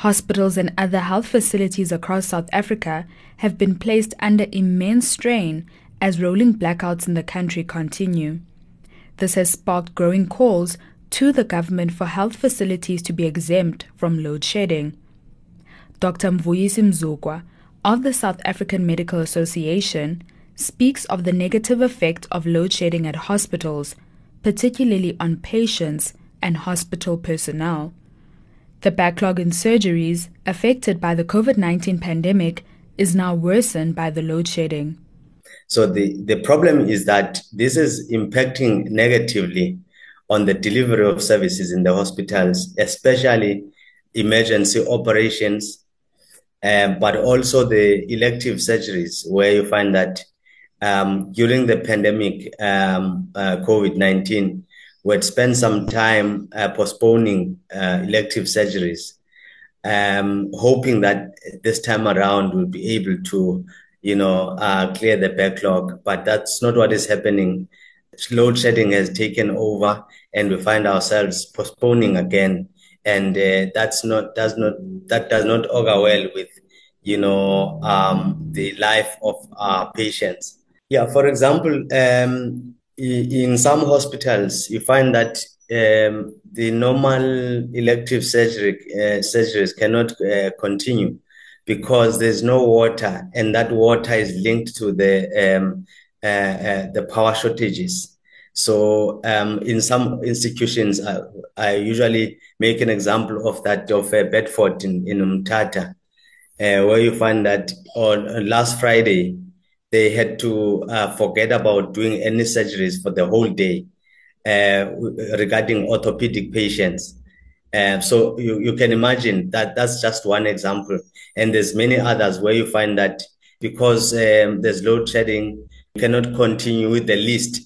Hospitals and other health facilities across South Africa have been placed under immense strain as rolling blackouts in the country continue. This has sparked growing calls to the government for health facilities to be exempt from load shedding. Dr. Mvuyisi of the South African Medical Association speaks of the negative effect of load shedding at hospitals, particularly on patients and hospital personnel. The backlog in surgeries affected by the COVID 19 pandemic is now worsened by the load shedding. So, the, the problem is that this is impacting negatively on the delivery of services in the hospitals, especially emergency operations, um, but also the elective surgeries, where you find that um, during the pandemic, um, uh, COVID 19, we had spent some time uh, postponing uh, elective surgeries, um, hoping that this time around we'll be able to, you know, uh, clear the backlog. But that's not what is happening. Load shedding has taken over, and we find ourselves postponing again, and uh, that's not does not that does not augur well with, you know, um, the life of our patients. Yeah, for example, um, in some hospitals, you find that um, the normal elective surgery uh, surgeries cannot uh, continue because there's no water, and that water is linked to the um, uh, uh the power shortages. So, um, in some institutions, I, I, usually make an example of that of uh, Bedford in in Umtata, uh, where you find that on last Friday they had to uh, forget about doing any surgeries for the whole day uh, regarding orthopedic patients. Uh, so you, you can imagine that that's just one example. And there's many others where you find that because um, there's load shedding, you cannot continue with the list,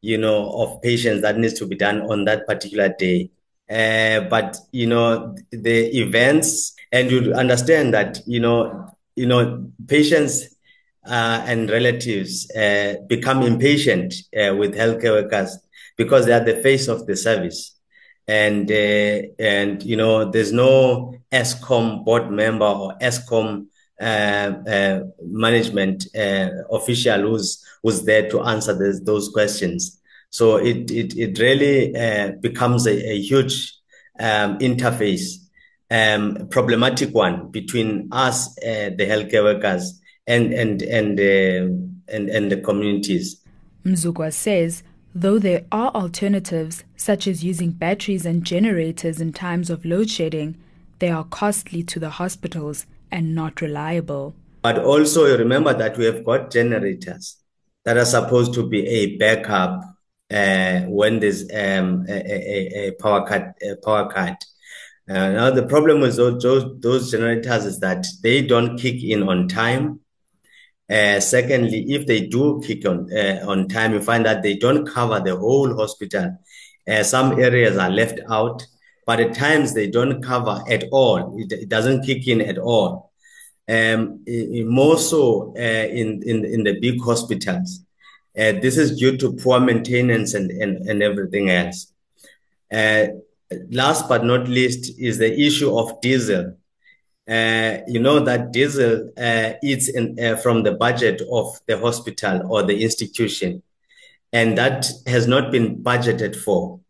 you know, of patients that needs to be done on that particular day. Uh, but you know the events, and you understand that you know you know patients uh, and relatives uh, become impatient uh, with healthcare workers because they are the face of the service. And, uh, and you know, there's no Eskom board member or Eskom uh, uh, management official who's, who's there to answer this, those questions. So it, it, it really becomes a, a huge um, interface, um, problematic one between us, the healthcare workers, and and and uh, and and the communities. Mzukwa says though there are alternatives such as using batteries and generators in times of load shedding, they are costly to the hospitals and not reliable. But also remember that we have got generators that are supposed to be a backup uh, when there's um, a, a, a, power cut. A power cut. Uh, now the problem with those, those, those generators is that they don't kick in on time uh, secondly, if they do kick on uh, on time, you find that they don't cover the whole hospital. Uh, some areas are left out, but at times they don't cover at all. It, it doesn't kick in at all. Um, more so uh, in, in in the big hospitals. Uh, this is due to poor maintenance and and, and everything else. Uh, last but not least is the issue of diesel uh, you know that diesel uh, eats in, uh, from the budget of the hospital or the institution, and that has not been budgeted for.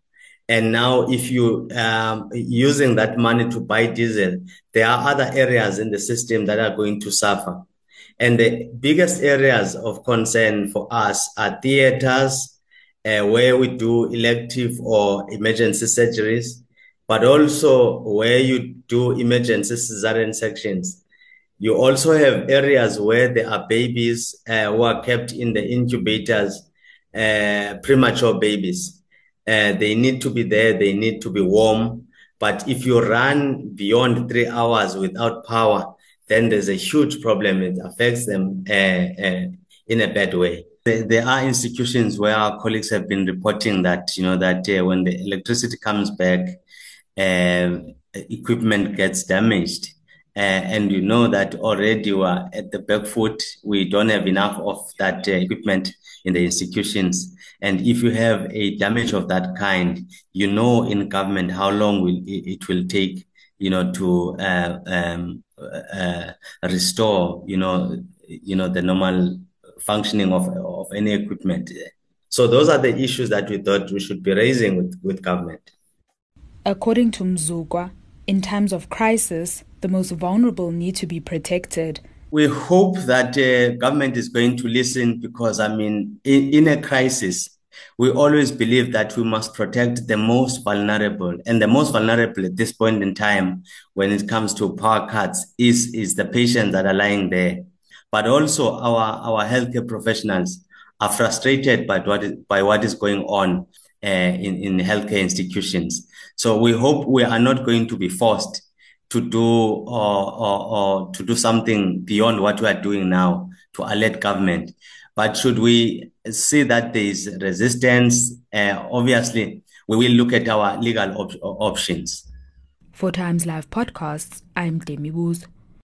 And now, if you um, using that money to buy diesel, there are other areas in the system that are going to suffer. And the biggest areas of concern for us are theaters, uh, where we do elective or emergency surgeries, but also where you do emergency cesarean sections. You also have areas where there are babies uh, who are kept in the incubators, uh, premature babies. Uh, they need to be there, they need to be warm. But if you run beyond three hours without power, then there's a huge problem. It affects them uh, uh, in a bad way. There are institutions where our colleagues have been reporting that, you know, that uh, when the electricity comes back, equipment gets damaged. Uh, and you know that already we're at the back foot. We don't have enough of that uh, equipment in the institutions. And if you have a damage of that kind, you know in government how long will it, will take you know, to uh, um, uh, restore, you know, you know, the normal functioning of, of any equipment. So those are the issues that we thought we should be raising with, with government. According to Mzukwa, in times of crisis, the most vulnerable need to be protected. We hope that uh, government is going to listen because, I mean, in, in a crisis, we always believe that we must protect the most vulnerable. And the most vulnerable at this point in time, when it comes to power cuts, is, is the patients that are lying there. But also our, our healthcare professionals are frustrated by what is, by what is going on in, in healthcare institutions. So we hope we are not going to be forced to do or, or, or to do something beyond what we are doing now to alert government. But should we see that there is resistance, uh, obviously we will look at our legal op- options. For Times Live podcasts, I'm Demi Woos.